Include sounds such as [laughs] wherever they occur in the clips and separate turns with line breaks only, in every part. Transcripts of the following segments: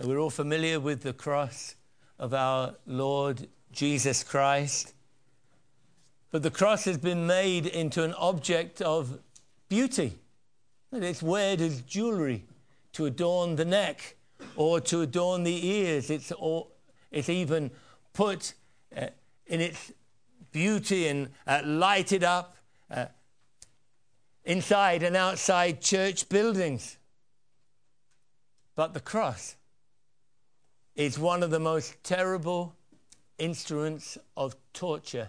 We're all familiar with the cross of our Lord Jesus Christ. But the cross has been made into an object of beauty. It's wear as jewelry to adorn the neck or to adorn the ears. It's, all, it's even put uh, in its beauty and uh, lighted up uh, inside and outside church buildings. But the cross is one of the most terrible instruments of torture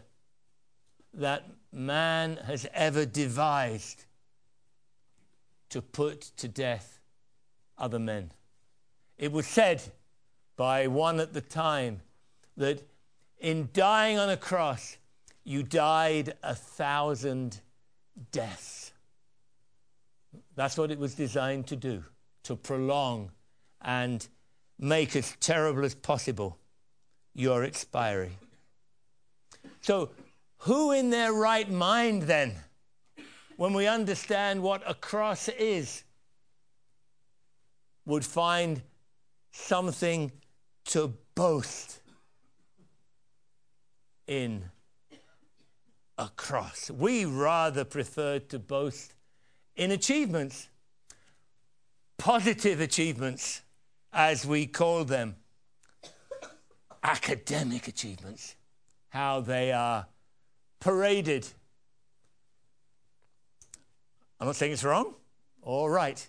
that man has ever devised to put to death other men. It was said by one at the time that in dying on a cross, you died a thousand deaths. That's what it was designed to do, to prolong and make as terrible as possible your expiry. So, who in their right mind then, when we understand what a cross is, would find something to boast in a cross? We rather prefer to boast in achievements, positive achievements as we call them, academic achievements, how they are paraded. I'm not saying it's wrong or right,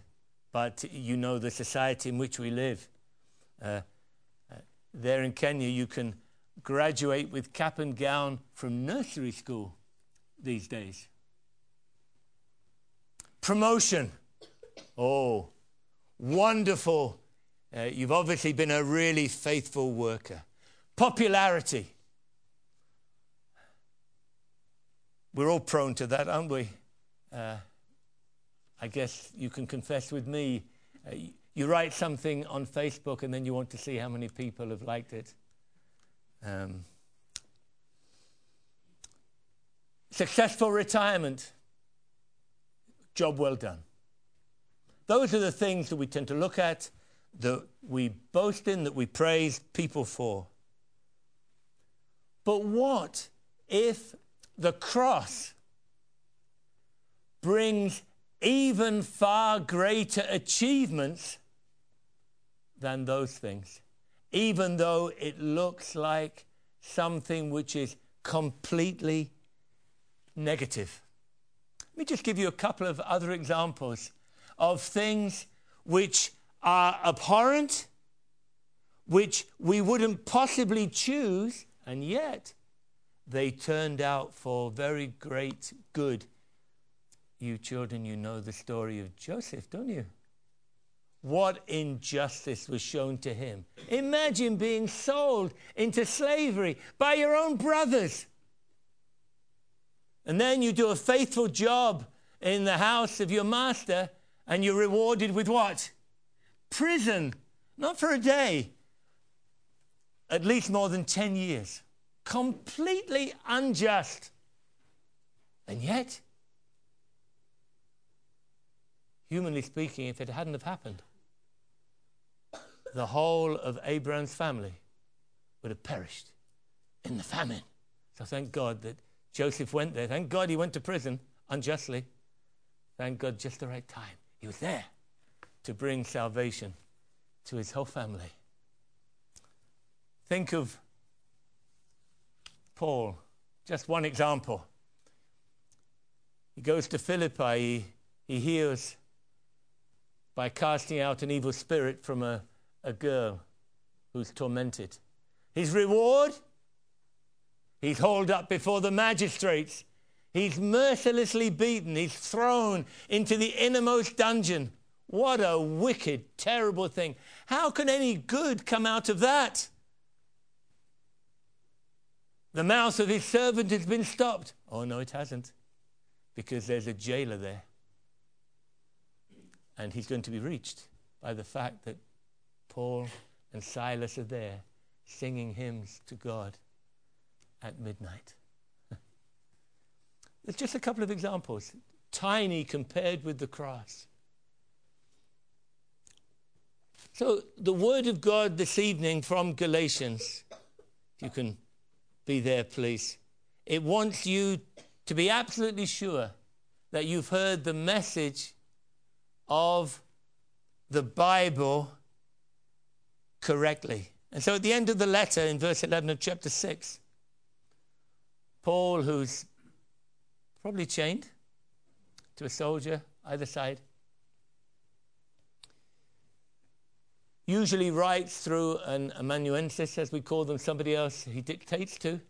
but you know the society in which we live. Uh, uh, there in Kenya, you can graduate with cap and gown from nursery school these days. Promotion. Oh, wonderful uh, you've obviously been a really faithful worker. Popularity. We're all prone to that, aren't we? Uh, I guess you can confess with me. Uh, you write something on Facebook and then you want to see how many people have liked it. Um, successful retirement. Job well done. Those are the things that we tend to look at that we boast in, that we praise people for. But what if the cross brings even far greater achievements than those things, even though it looks like something which is completely negative? Let me just give you a couple of other examples of things which are abhorrent, which we wouldn't possibly choose, and yet they turned out for very great good. You children, you know the story of Joseph, don't you? What injustice was shown to him. Imagine being sold into slavery by your own brothers. And then you do a faithful job in the house of your master, and you're rewarded with what? Prison, not for a day, at least more than 10 years. Completely unjust. And yet, humanly speaking, if it hadn't have happened, the whole of Abraham's family would have perished in the famine. So thank God that Joseph went there. Thank God he went to prison unjustly. Thank God just the right time. He was there to bring salvation to his whole family. Think of Paul, just one example. He goes to Philippi, he, he heals by casting out an evil spirit from a, a girl who's tormented. His reward? He's hauled up before the magistrates. He's mercilessly beaten. He's thrown into the innermost dungeon. What a wicked, terrible thing. How can any good come out of that? The mouth of his servant has been stopped. Oh, no, it hasn't, because there's a jailer there. And he's going to be reached by the fact that Paul and Silas are there singing hymns to God at midnight. [laughs] There's just a couple of examples, tiny compared with the cross. So, the word of God this evening from Galatians, if you can be there, please. It wants you to be absolutely sure that you've heard the message of the Bible correctly. And so at the end of the letter, in verse 11 of chapter 6, Paul, who's probably chained to a soldier either side, usually writes through an amanuensis, as we call them, somebody else he dictates to.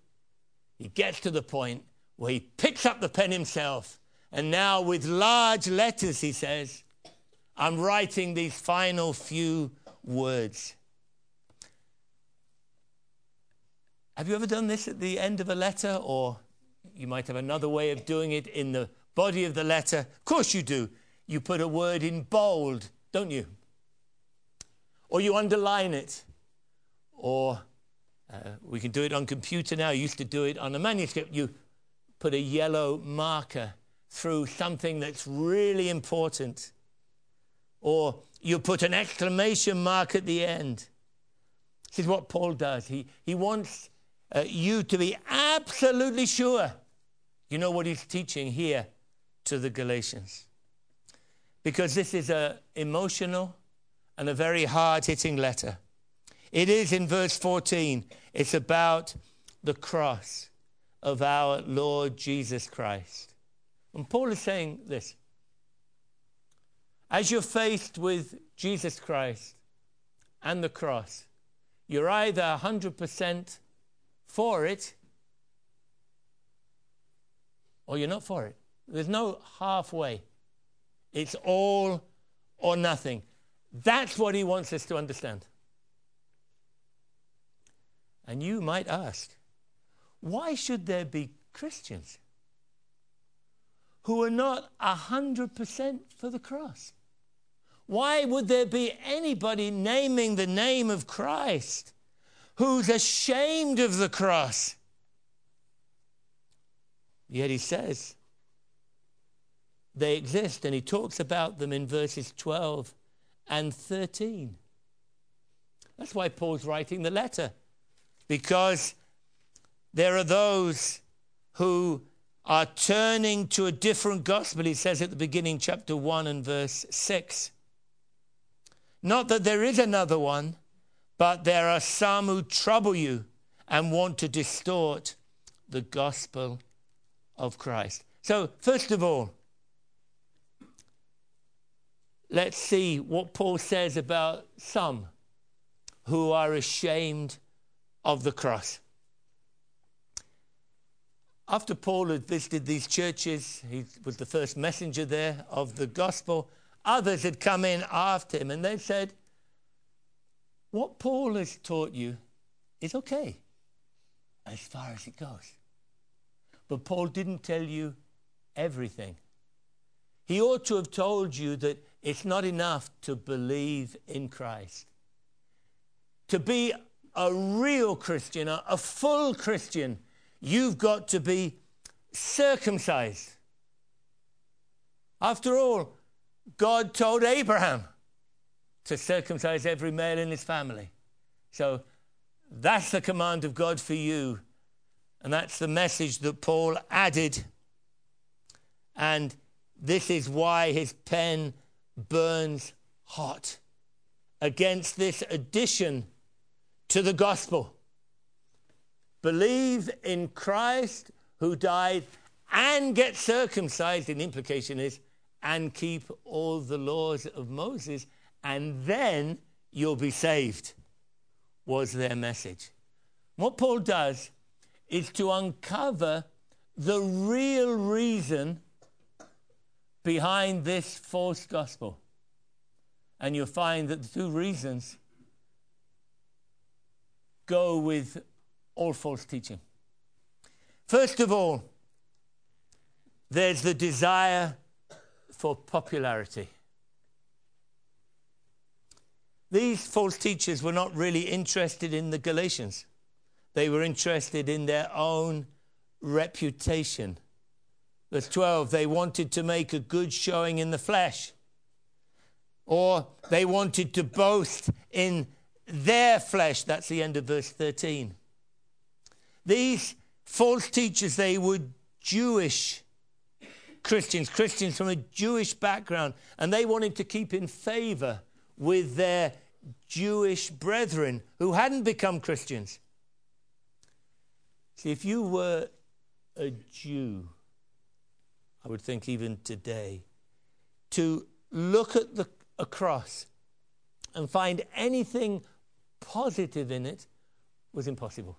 He gets to the point where he picks up the pen himself, and now with large letters he says, I'm writing these final few words. Have you ever done this at the end of a letter? Or you might have another way of doing it in the body of the letter. Of course, you do. You put a word in bold, don't you? Or you underline it, or uh, we can do it on computer now. You used to do it on a manuscript. You put a yellow marker through something that's really important, or you put an exclamation mark at the end. This is what Paul does. He, he wants uh, you to be absolutely sure you know what he's teaching here to the Galatians. Because this is an emotional, and a very hard hitting letter. It is in verse 14, it's about the cross of our Lord Jesus Christ. And Paul is saying this as you're faced with Jesus Christ and the cross, you're either 100% for it or you're not for it. There's no halfway. It's all or nothing. That's what he wants us to understand. And you might ask, why should there be Christians who are not 100% for the cross? Why would there be anybody naming the name of Christ who's ashamed of the cross? Yet he says they exist, and he talks about them in verses 12 and 13. That's why Paul's writing the letter, because there are those who are turning to a different gospel. He says at the beginning, chapter 1 and verse 6. Not that there is another one, but there are some who trouble you and want to distort the gospel of Christ. So, first of all, let's see what Paul says about some who are ashamed of the cross. After Paul had visited these churches, he was the first messenger there of the gospel. Others had come in after him and they said, What Paul has taught you is okay as far as it goes. But Paul didn't tell you everything. He ought to have told you that it's not enough to believe in Christ. To be a real Christian, a, full Christian, you've got to be circumcised. After all, God told Abraham to circumcise every male in his family. So that's the command of God for you. And that's the message that Paul added. And this is why his pen burns hot against this addition to the gospel. Believe in Christ who died and get circumcised, and the implication is, and keep all the laws of Moses, and then you'll be saved, was their message. What Paul does is to uncover the real reason behind this false gospel. And you'll find that the two reasons go with all false teaching. First of all, there's the desire for popularity. These false teachers were not really interested in the Galatians. They were interested in their own reputation. Verse 12, they wanted to make a good showing in the flesh. or they wanted to boast in their flesh. That's the end of verse 13. These false teachers, they were Jewish Christians, Christians from a Jewish background, and they wanted to keep in favor with their Jewish brethren who hadn't become Christians. See, if you were a Jew, I would think even today, to look at the cross and find anything positive in it was impossible.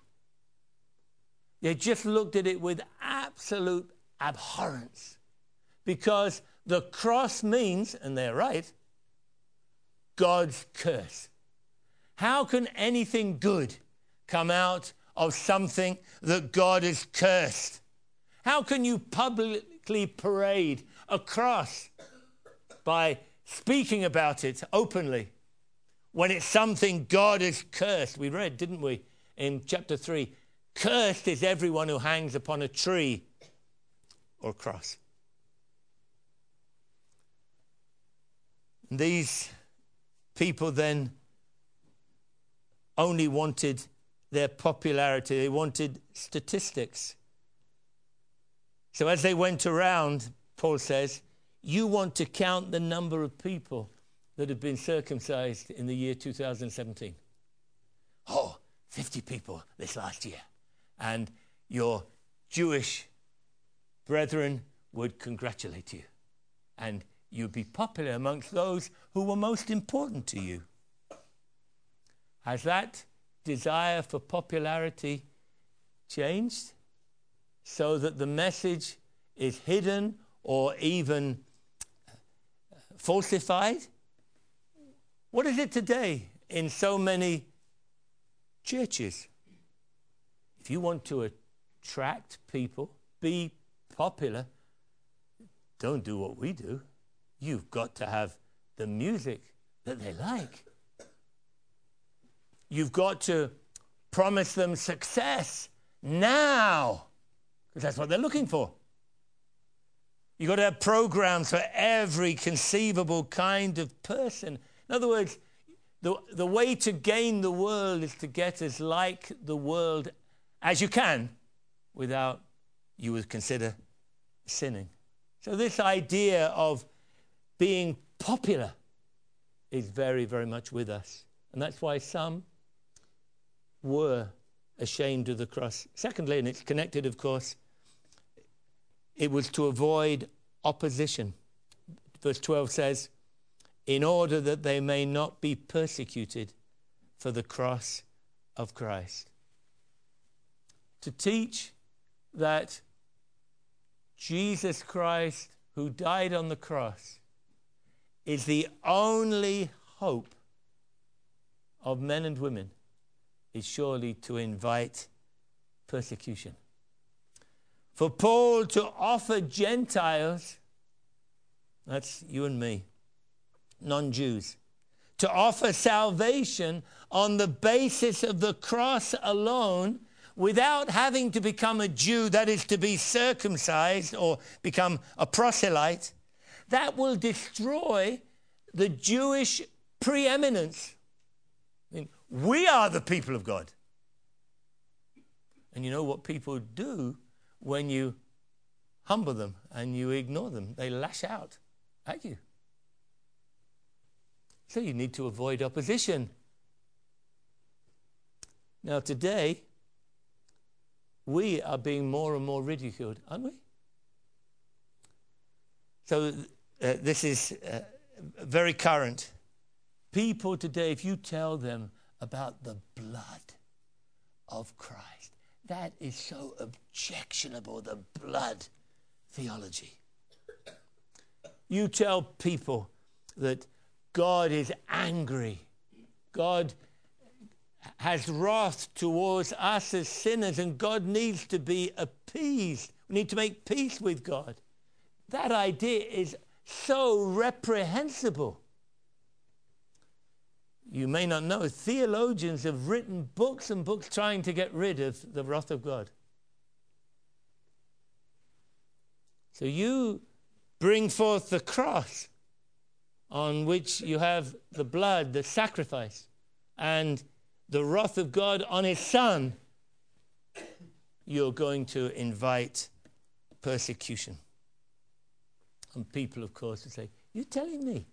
They just looked at it with absolute abhorrence because the cross means, and they're right, God's curse. How can anything good come out of something that God has cursed? How can you publicly parade a cross by speaking about it openly when it's something God has cursed? We read, didn't we, in chapter 3? Cursed is everyone who hangs upon a tree or cross. These people then only wanted their popularity, they wanted statistics. So as they went around, Paul says, you want to count the number of people that have been circumcised in the year 2017. Oh, 50 people this last year. And your Jewish brethren would congratulate you. And you'd be popular amongst those who were most important to you. Has that desire for popularity changed so that the message is hidden or even uh, falsified? What is it today in so many churches? If you want to attract people, be popular, don't do what we do. You've got to have the music that they like. You've got to promise them success now, that's what they're looking for. You've got to have programs for every conceivable kind of person. In other words, the, the way to gain the world is to get as like the world as you can without you would consider sinning. So, this idea of being popular is very, very much with us. And that's why some were ashamed of the cross. Secondly, and it's connected, of course, it was to avoid opposition. Verse 12 says, in order that they may not be persecuted for the cross of Christ. To teach that Jesus Christ, who died on the cross, is the only hope of men and women is surely to invite persecution. For Paul to offer Gentiles, that's you and me, non Jews, to offer salvation on the basis of the cross alone without having to become a Jew, that is, to be circumcised or become a proselyte, that will destroy the Jewish preeminence. I mean, we are the people of God. And you know what people do when you humble them and you ignore them? They lash out at you. So you need to avoid opposition. Now, today, we are being more and more ridiculed, aren't we? So, uh, this is uh, very current. People today, if you tell them about the blood of Christ, that is so objectionable, the blood theology. You tell people that God is angry, God has wrath towards us as sinners, and God needs to be appeased. We need to make peace with God. That idea is so reprehensible. You may not know, theologians have written books and books trying to get rid of the wrath of God. So you bring forth the cross on which you have the blood, the sacrifice, and the wrath of God on his son, you're going to invite persecution. And people, of course, will say, You're telling me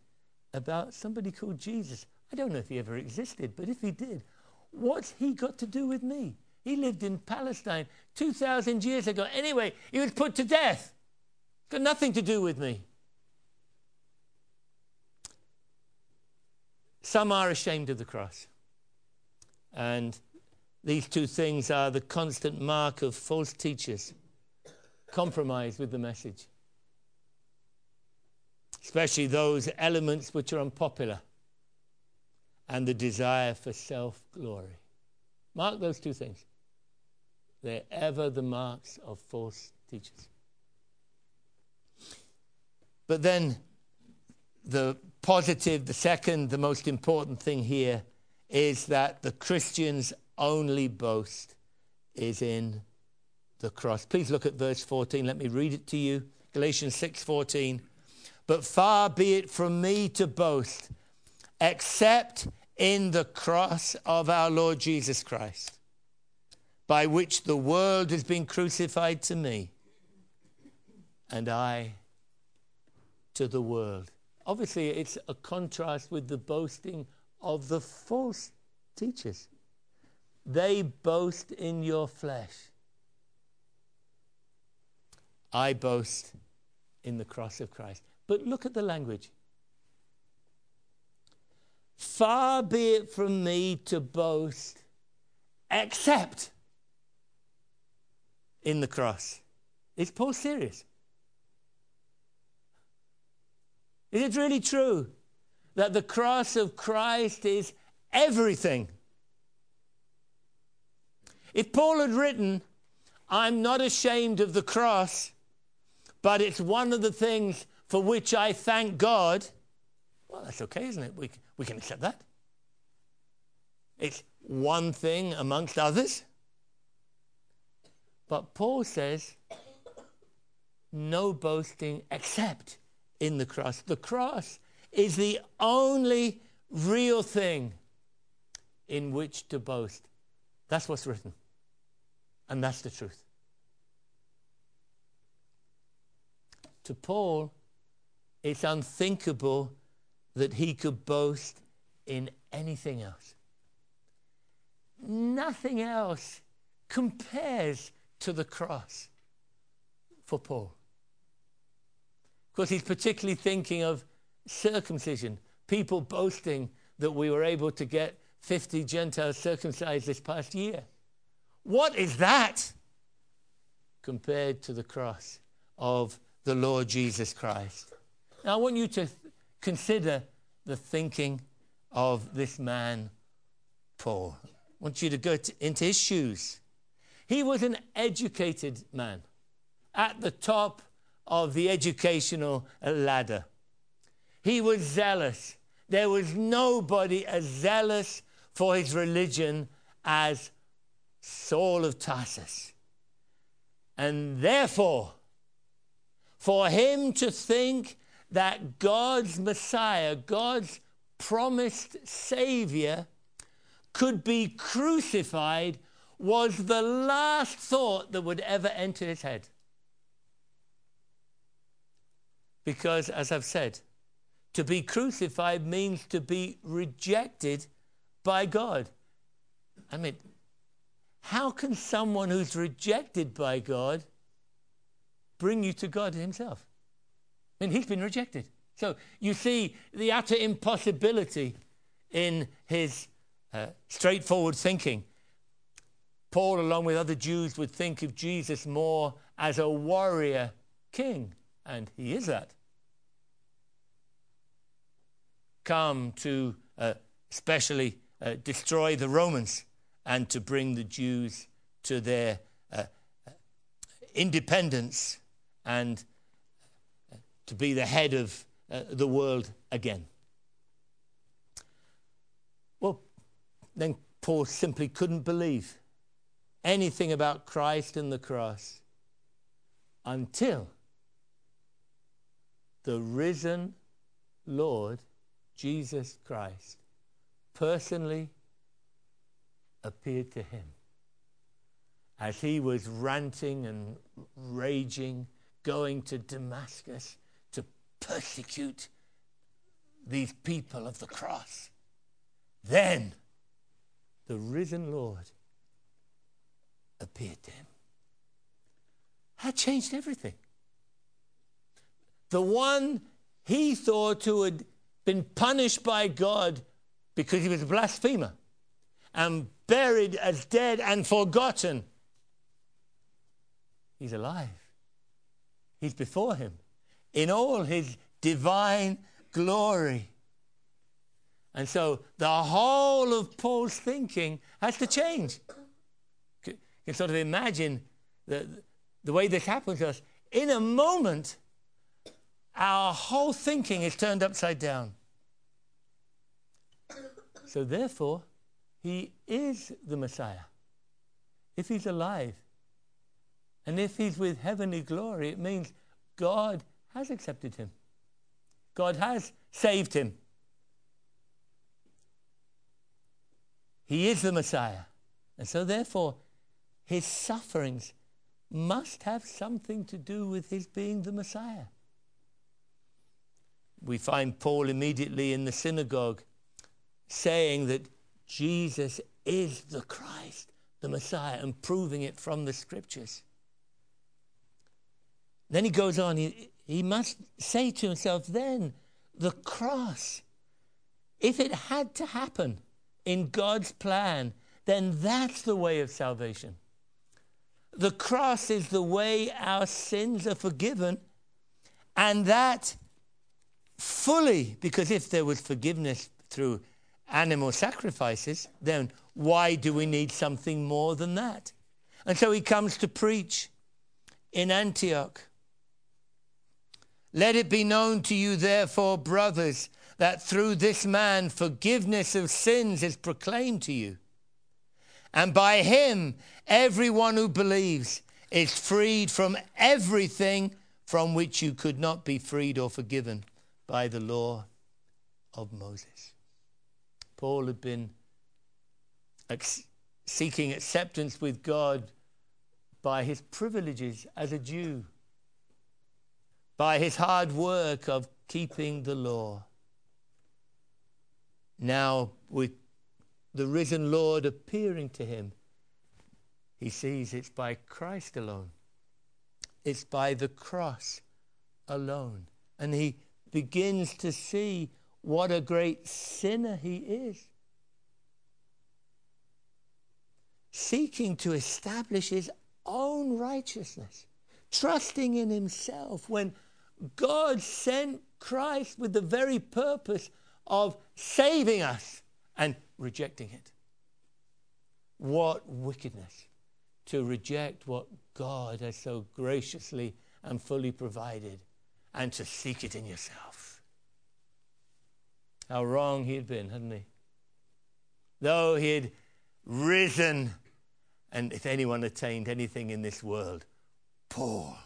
about somebody called Jesus. I don't know if he ever existed, but if he did, what's he got to do with me? He lived in Palestine 2,000 years ago. Anyway, he was put to death. Got nothing to do with me. Some are ashamed of the cross. And these two things are the constant mark of false teachers compromise with the message, especially those elements which are unpopular and the desire for self glory. Mark those two things. They're ever the marks of false teachers. But then the positive, the second, the most important thing here is that the Christian's only boast is in the cross. Please look at verse 14. Let me read it to you. Galatians 6:14. But far be it from me to boast except in the cross of our Lord Jesus Christ, by which the world has been crucified to me and I to the world. Obviously, it's a contrast with the boasting of the false teachers. They boast in your flesh. I boast in the cross of Christ. But look at the language. Far be it from me to boast except in the cross. Is Paul serious? Is it really true that the cross of Christ is everything? If Paul had written, I'm not ashamed of the cross, but it's one of the things for which I thank God, well, that's okay, isn't it? We, we can accept that. It's one thing amongst others. But Paul says, no boasting except in the cross. The cross is the only real thing in which to boast. That's what's written. And that's the truth. To Paul, it's unthinkable that he could boast in anything else. Nothing else compares to the cross for Paul. Of course, he's particularly thinking of circumcision, people boasting that we were able to get 50 Gentiles circumcised this past year. What is that compared to the cross of the Lord Jesus Christ? Now, I want you to consider the thinking of this man, Paul. I want you to go to, into his shoes. He was an educated man at the top of the educational ladder. He was zealous. There was nobody as zealous for his religion as Saul of Tarsus. And therefore, for him to think that God's Messiah, God's promised Savior, could be crucified was the last thought that would ever enter his head. Because, as I've said, to be crucified means to be rejected by God. I mean, how can someone who's rejected by God bring you to God Himself? I mean, He's been rejected. So you see the utter impossibility in his uh, straightforward thinking. Paul, along with other Jews, would think of Jesus more as a warrior king, and he is that. Come to uh, uh, destroy the Romans and to bring the Jews to their uh, independence and uh, to be the head of uh, the world again. Well, then Paul simply couldn't believe anything about Christ and the cross until the risen Lord Jesus Christ personally appeared to him as he was ranting and raging, going to Damascus persecute these people of the cross. Then the risen Lord appeared to him. That changed everything. The one he thought who had been punished by God because he was a blasphemer and buried as dead and forgotten. He's alive. He's before him in all his divine glory. And so the whole of Paul's thinking has to change. You can sort of imagine the, the way this happens to us. In a moment, our whole thinking is turned upside down. So therefore, he is the Messiah. If he's alive, and if he's with heavenly glory, it means God has accepted him. God has saved him. He is the Messiah. And so, therefore, his sufferings must have something to do with his being the Messiah. We find Paul immediately in the synagogue saying that Jesus is the Christ, the Messiah, and proving it from the scriptures. Then he goes on, he, he must say to himself, then the cross, if it had to happen in God's plan, then that's the way of salvation. The cross is the way our sins are forgiven, and that fully, because if there was forgiveness through animal sacrifices, then why do we need something more than that? And so he comes to preach in Antioch. Let it be known to you, therefore, brothers, that through this man forgiveness of sins is proclaimed to you. And by him, everyone who believes is freed from everything from which you could not be freed or forgiven by the law of Moses. Paul had been seeking acceptance with God by his privileges as a Jew by his hard work of keeping the law. Now, with the risen Lord appearing to him, he sees it's by Christ alone. It's by the cross alone. And he begins to see what a great sinner he is. Seeking to establish his own righteousness, trusting in himself when God sent Christ with the very purpose of saving us and rejecting it. What wickedness to reject what God has so graciously and fully provided and to seek it in yourself. How wrong he had been, hadn't he? Though he had risen, and if anyone attained anything in this world, Paul,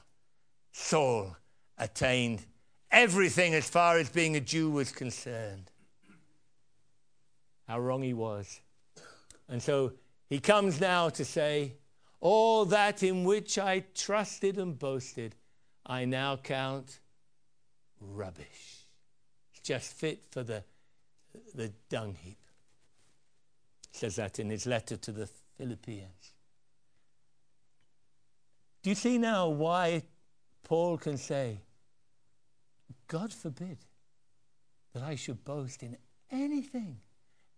Saul, attained everything as far as being a Jew was concerned. How wrong he was. And so he comes now to say, All that in which I trusted and boasted, I now count rubbish. It's just fit for the, the dung heap. He says that in his letter to the Philippians. Do you see now why Paul can say, God forbid that I should boast in anything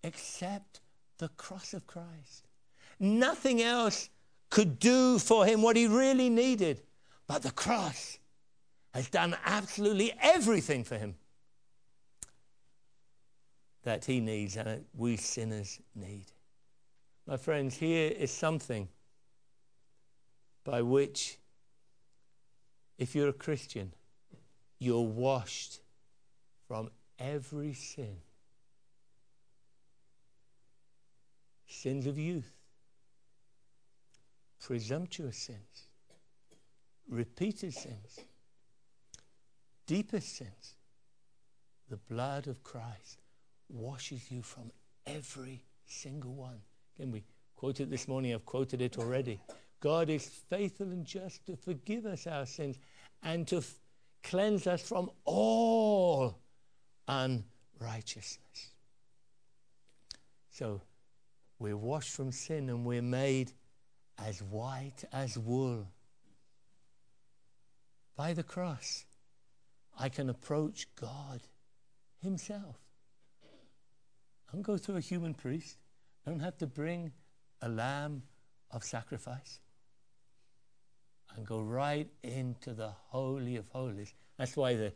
except the cross of Christ. Nothing else could do for him what he really needed, but the cross has done absolutely everything for him that he needs and we sinners need. My friends, here is something by which, if you're a Christian, you're washed from every sin. Sins of youth, presumptuous sins, repeated sins, deepest sins, the blood of Christ washes you from every single one. Again, we quoted this morning, I've quoted it already. God is faithful and just to forgive us our sins and to cleanse us from all unrighteousness. So we're washed from sin and we're made as white as wool. By the cross, I can approach God Himself. I don't go through a human priest. I don't have to bring a lamb of sacrifice. And go right into the Holy of Holies. That's why the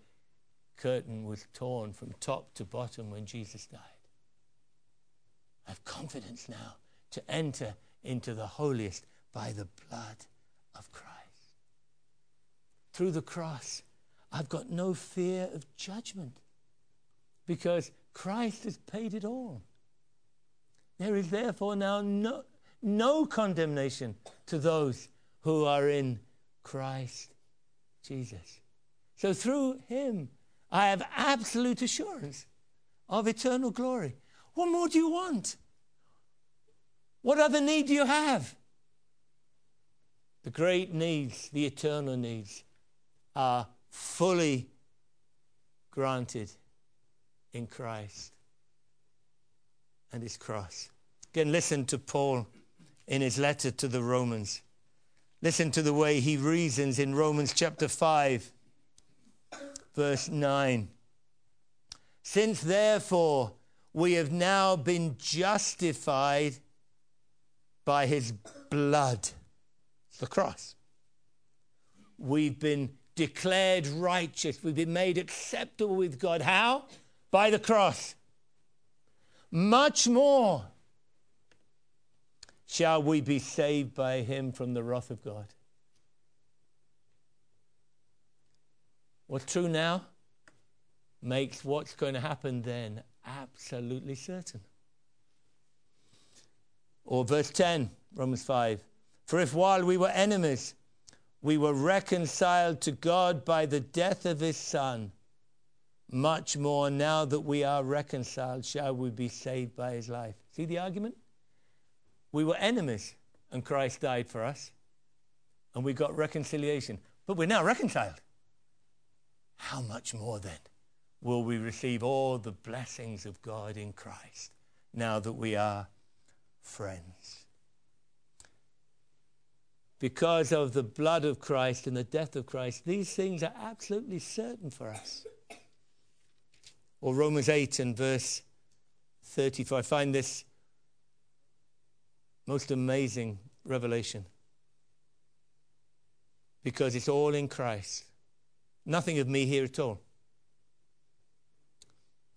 curtain was torn from top to bottom when Jesus died. I have confidence now to enter into the holiest by the blood of Christ. Through the cross, I've got no fear of judgment because Christ has paid it all. There is therefore now no, no condemnation to those who are in Christ Jesus. So through him, I have absolute assurance of eternal glory. What more do you want? What other need do you have? The great needs, the eternal needs, are fully granted in Christ and his cross. Again, listen to Paul in his letter to the Romans. Listen to the way he reasons in Romans chapter 5, verse 9. Since therefore we have now been justified by his blood, the cross, we've been declared righteous, we've been made acceptable with God. How? By the cross. Much more shall we be saved by him from the wrath of God. What's true now makes what's going to happen then absolutely certain. Or verse 10, Romans 5 For if while we were enemies, we were reconciled to God by the death of his Son, much more now that we are reconciled, shall we be saved by his life. See the argument? We were enemies, and Christ died for us, and we got reconciliation. But we're now reconciled. How much more then will we receive all the blessings of God in Christ now that we are friends? Because of the blood of Christ and the death of Christ, these things are absolutely certain for us. Or Romans 8 and verse 35. I find this most amazing revelation because it's all in Christ. Nothing of me here at all.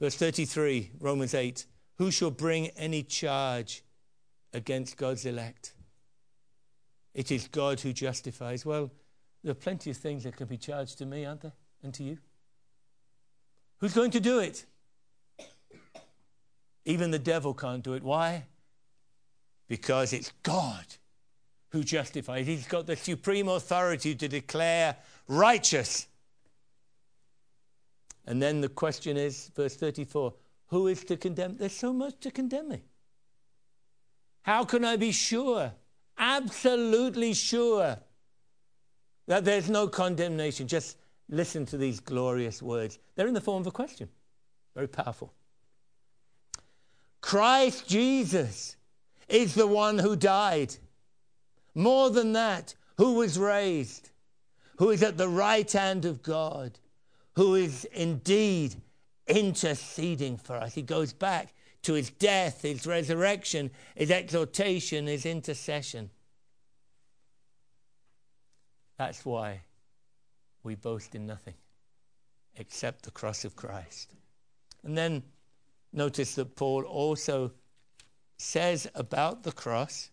Verse 33, Romans 8 Who shall bring any charge against God's elect? It is God who justifies. Well, there are plenty of things that can be charged to me, aren't there? And to you? Who's going to do it? Even the devil can't do it. Why? Because it's God who justifies. He's got the supreme authority to declare righteous and then the question is, verse 34 who is to condemn? There's so much to condemn me. How can I be sure, absolutely sure, that there's no condemnation? Just listen to these glorious words. They're in the form of a question, very powerful. Christ Jesus is the one who died. More than that, who was raised, who is at the right hand of God who is indeed interceding for us. He goes back to his death, his resurrection, his exaltation, his intercession. That's why we boast in nothing except the cross of Christ. And then notice that Paul also says about the cross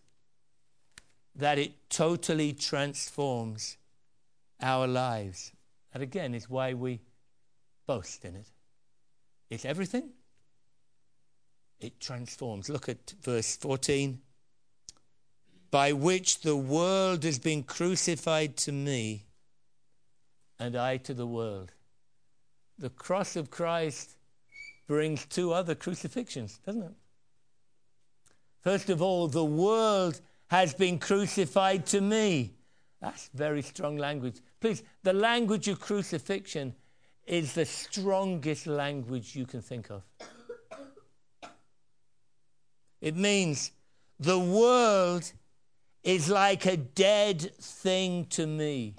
that it totally transforms our lives. That again is why we boast in it. It's everything. It transforms. Look at verse 14. By which the world has been crucified to me, and I to the world. The cross of Christ brings two other crucifixions, doesn't it? First of all, the world has been crucified to me. That's very strong language. Please, the language of crucifixion is the strongest language you can think of. It means the world is like a dead thing to me.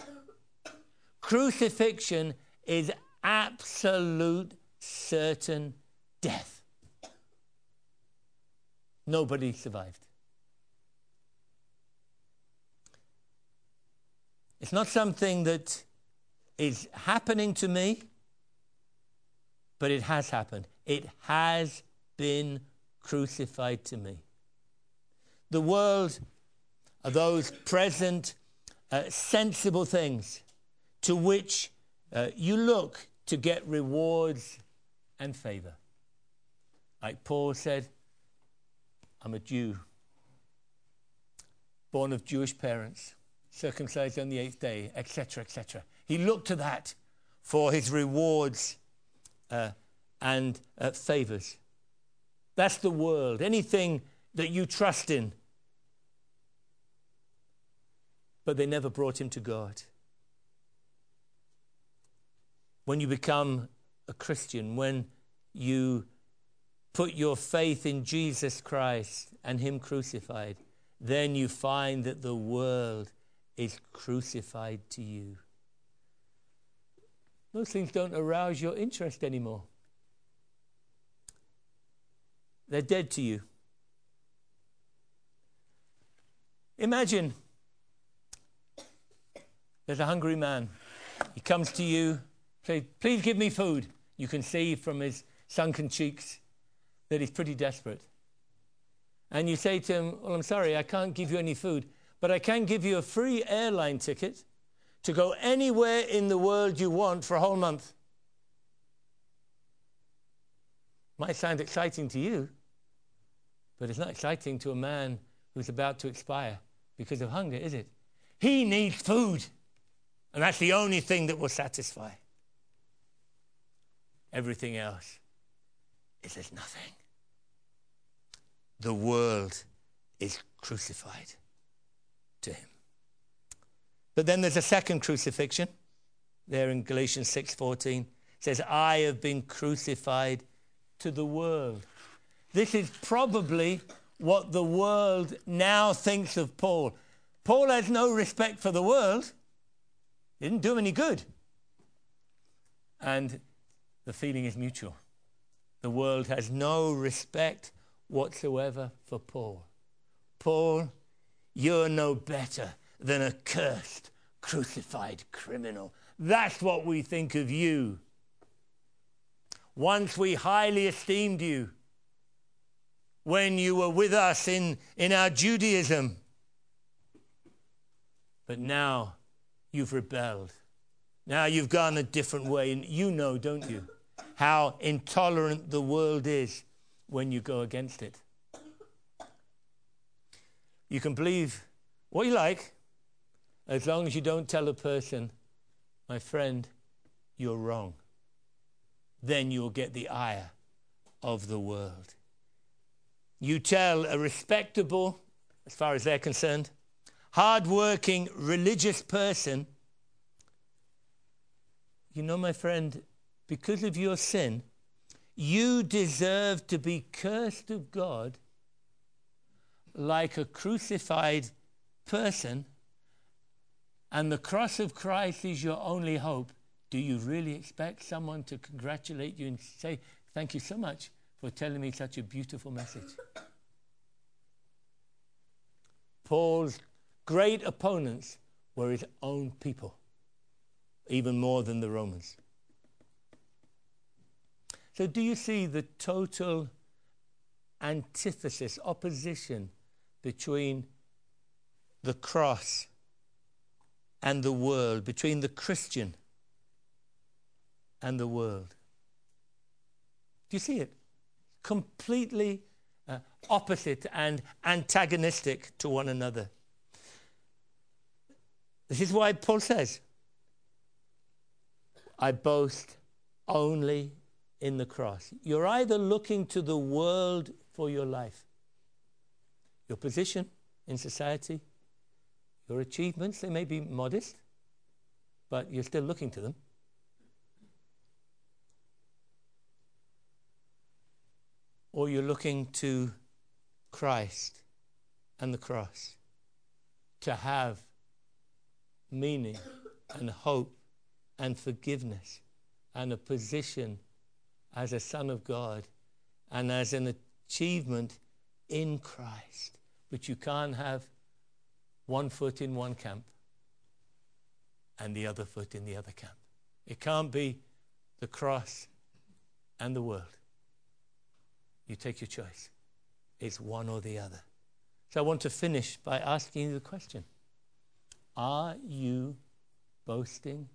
Crucifixion is absolute certain death. Nobody survived. It's not something that is happening to me, but it has happened. It has been crucified to me. The world are those present, uh, sensible things to which uh, you look to get rewards and favor. Like Paul said, I'm a Jew, born of Jewish parents, circumcised on the eighth day, etc., etc. He looked to that for his rewards uh, and uh, favors. That's the world. Anything that you trust in. But they never brought him to God. When you become a Christian, when you put your faith in Jesus Christ and Him crucified, then you find that the world is crucified to you. Those things don't arouse your interest anymore. They're dead to you. Imagine there's a hungry man. He comes to you, says, Please give me food. You can see from his sunken cheeks that he's pretty desperate. And you say to him, Well, I'm sorry, I can't give you any food, but I can give you a free airline ticket to go anywhere in the world you want for a whole month. Might sound exciting to you, but it's not exciting to a man who's about to expire because of hunger, is it? He needs food, and that's the only thing that will satisfy. Everything else is nothing. The world is crucified to him. But then there's a second crucifixion. There in Galatians 6:14 says, "I have been crucified to the world." This is probably what the world now thinks of Paul. Paul has no respect for the world. Didn't do him any good. And the feeling is mutual. The world has no respect whatsoever for Paul. Paul, you're no better than a cursed, crucified criminal. That's what we think of you. Once we highly esteemed you when you were with us in, in our Judaism. But now you've rebelled. Now you've gone a different way. And you know, don't you, how intolerant the world is when you go against it. You can believe what you like as long as you don't tell a person, my friend, you're wrong. Then you'll get the ire of the world. You tell a respectable, as far as they're concerned, hard-working religious person, you know, my friend, because of your sin, you deserve to be cursed of God like a crucified person, and the cross of Christ is your only hope. Do you really expect someone to congratulate you and say, Thank you so much? for telling me such a beautiful message. Paul's great opponents were his own people, even more than the Romans. So, do you see the total antithesis, opposition between the cross and the world, between the Christian and the world? Do you see it? completely uh, opposite and antagonistic to one another. This is why Paul says, I boast only in the cross. You're either looking to the world for your life, your position in society, your achievements, they may be modest, but you're still looking to them. Or you're looking to Christ and the cross to have meaning and hope and forgiveness and a position as a son of God and as an achievement in Christ. But you can't have one foot in one camp and the other foot in the other camp. It can't be the cross and the world. You take your choice. It's one or the other. So I want to finish by asking you the question Are you boasting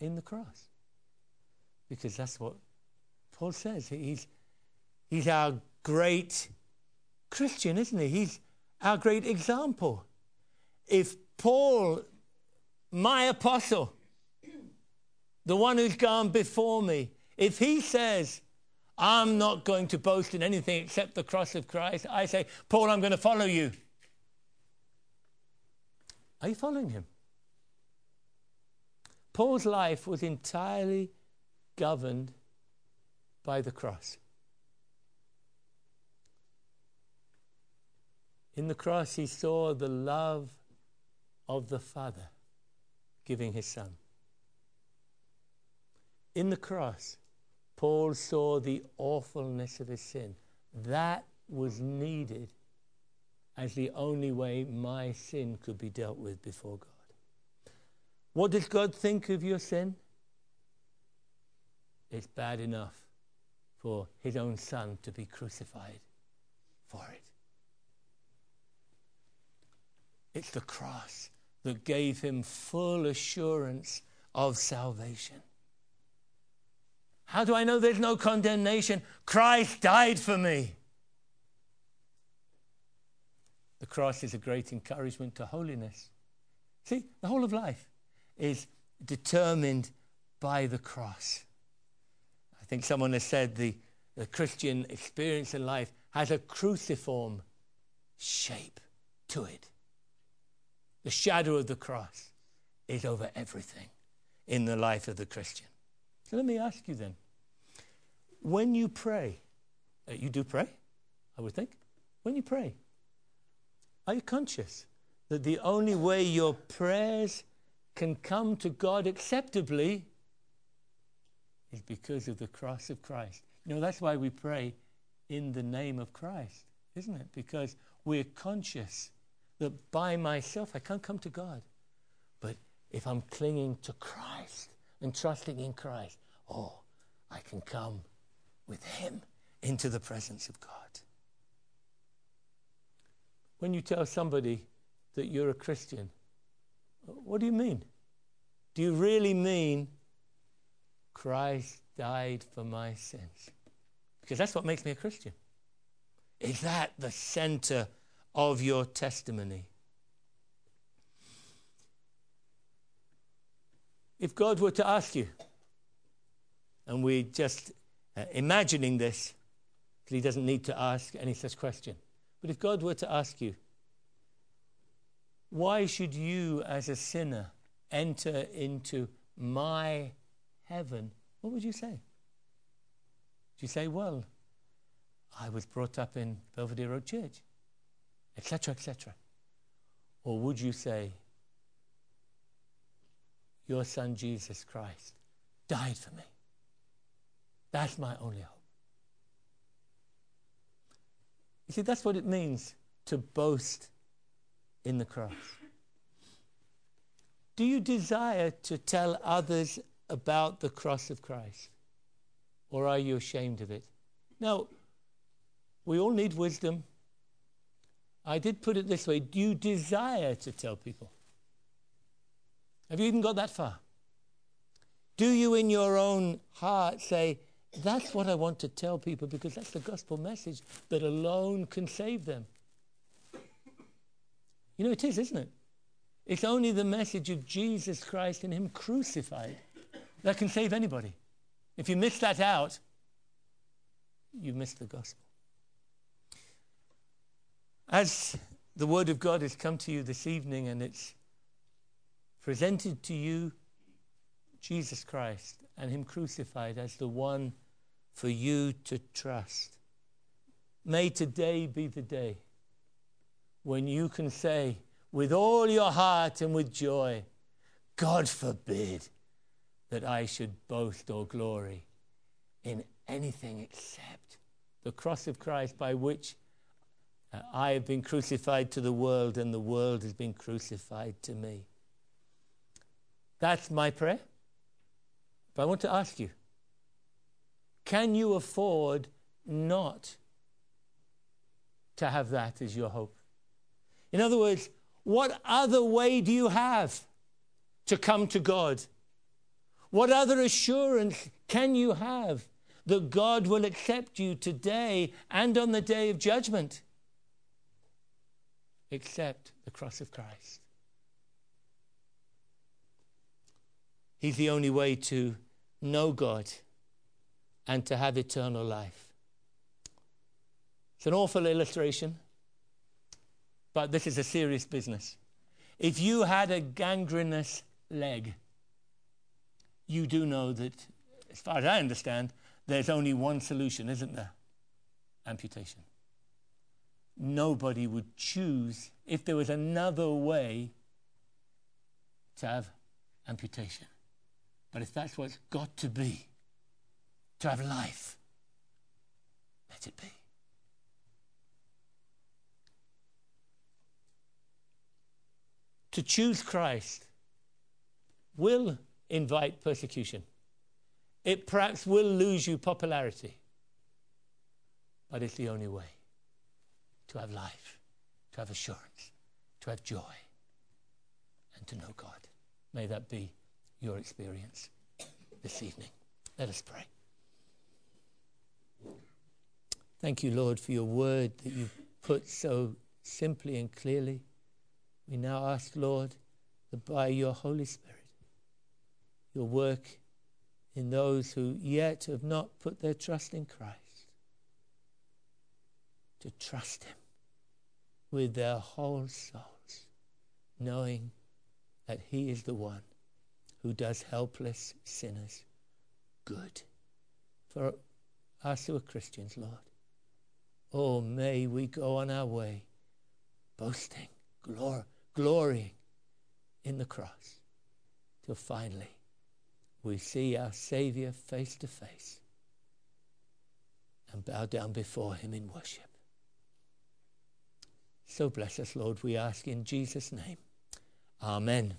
in the cross? Because that's what Paul says. He's, he's our great Christian, isn't he? He's our great example. If Paul, my apostle, the one who's gone before me, if he says, I'm not going to boast in anything except the cross of Christ, I say, Paul, I'm going to follow you. Are you following him? Paul's life was entirely governed by the cross. In the cross, he saw the love of the Father giving his Son. In the cross, Paul saw the awfulness of his sin. That was needed as the only way my sin could be dealt with before God. What does God think of your sin? It's bad enough for his own son to be crucified for it. It's the cross that gave him full assurance of salvation. How do I know there's no condemnation? Christ died for me. The cross is a great encouragement to holiness. See, the whole of life is determined by the cross. I think someone has said the, the Christian experience in life has a cruciform shape to it. The shadow of the cross is over everything in the life of the Christian. So let me ask you then when you pray, uh, you do pray, I would think. When you pray, are you conscious that the only way your prayers can come to God acceptably is because of the cross of Christ? You know, that's why we pray in the name of Christ, isn't it? Because we're conscious that by myself I can't come to God. But if I'm clinging to Christ and trusting in Christ, oh, I can come with Him into the presence of God. When you tell somebody that you're a Christian, what do you mean? Do you really mean Christ died for my sins? Because that's what makes me a Christian. Is that the center of your testimony? If God were to ask you, and we're just uh, imagining this, because he doesn't need to ask any such question. But if God were to ask you, why should you as a sinner enter into my heaven? What would you say? Would you say, well, I was brought up in Belvedere Road Church, etc., etc.? Or would you say, your son Jesus Christ died for me? That's my only hope. You see, that's what it means to boast in the cross. Do you desire to tell others about the cross of Christ? Or are you ashamed of it? Now, we all need wisdom. I did put it this way Do you desire to tell people? Have you even got that far? Do you, in your own heart, say, that's what I want to tell people because that's the gospel message that alone can save them. You know, it is, isn't it? It's only the message of Jesus Christ and Him crucified that can save anybody. If you miss that out, you miss the gospel. As the word of God has come to you this evening and it's presented to you Jesus Christ and Him crucified as the one for you to trust. May today be the day when you can say with all your heart and with joy, God forbid that I should boast or glory in anything except the cross of Christ by which uh, I have been crucified to the world and the world has been crucified to me. That's my prayer. But I want to ask you can you afford not to have that as your hope? In other words, what other way do you have to come to God? What other assurance can you have that God will accept you today and on the day of judgment? Except the cross of Christ. He's the only way to know God and to have eternal life. It's an awful illustration, but this is a serious business. If you had a gangrenous leg, you do know that, as far as I understand, there's only one solution, isn't there? Amputation. Nobody would choose, if there was another way, to have amputation. But if that's what it's got to be, to have life, let it be. To choose Christ will invite persecution. It perhaps will lose you popularity, but it's the only way to have life, to have assurance, to have joy, and to know God. May that be your experience this evening. Let us pray. Thank you, Lord, for your word that you put so simply and clearly. We now ask, Lord, that by your Holy Spirit, your work in those who yet have not put their trust in Christ, to trust Him with their whole souls, knowing that He is the one who does helpless sinners good. For us who are Christians, Lord, oh, may we go on our way boasting, glor- glorying in the cross, till finally we see our Saviour face to face and bow down before him in worship. So bless us, Lord, we ask in Jesus' name. Amen.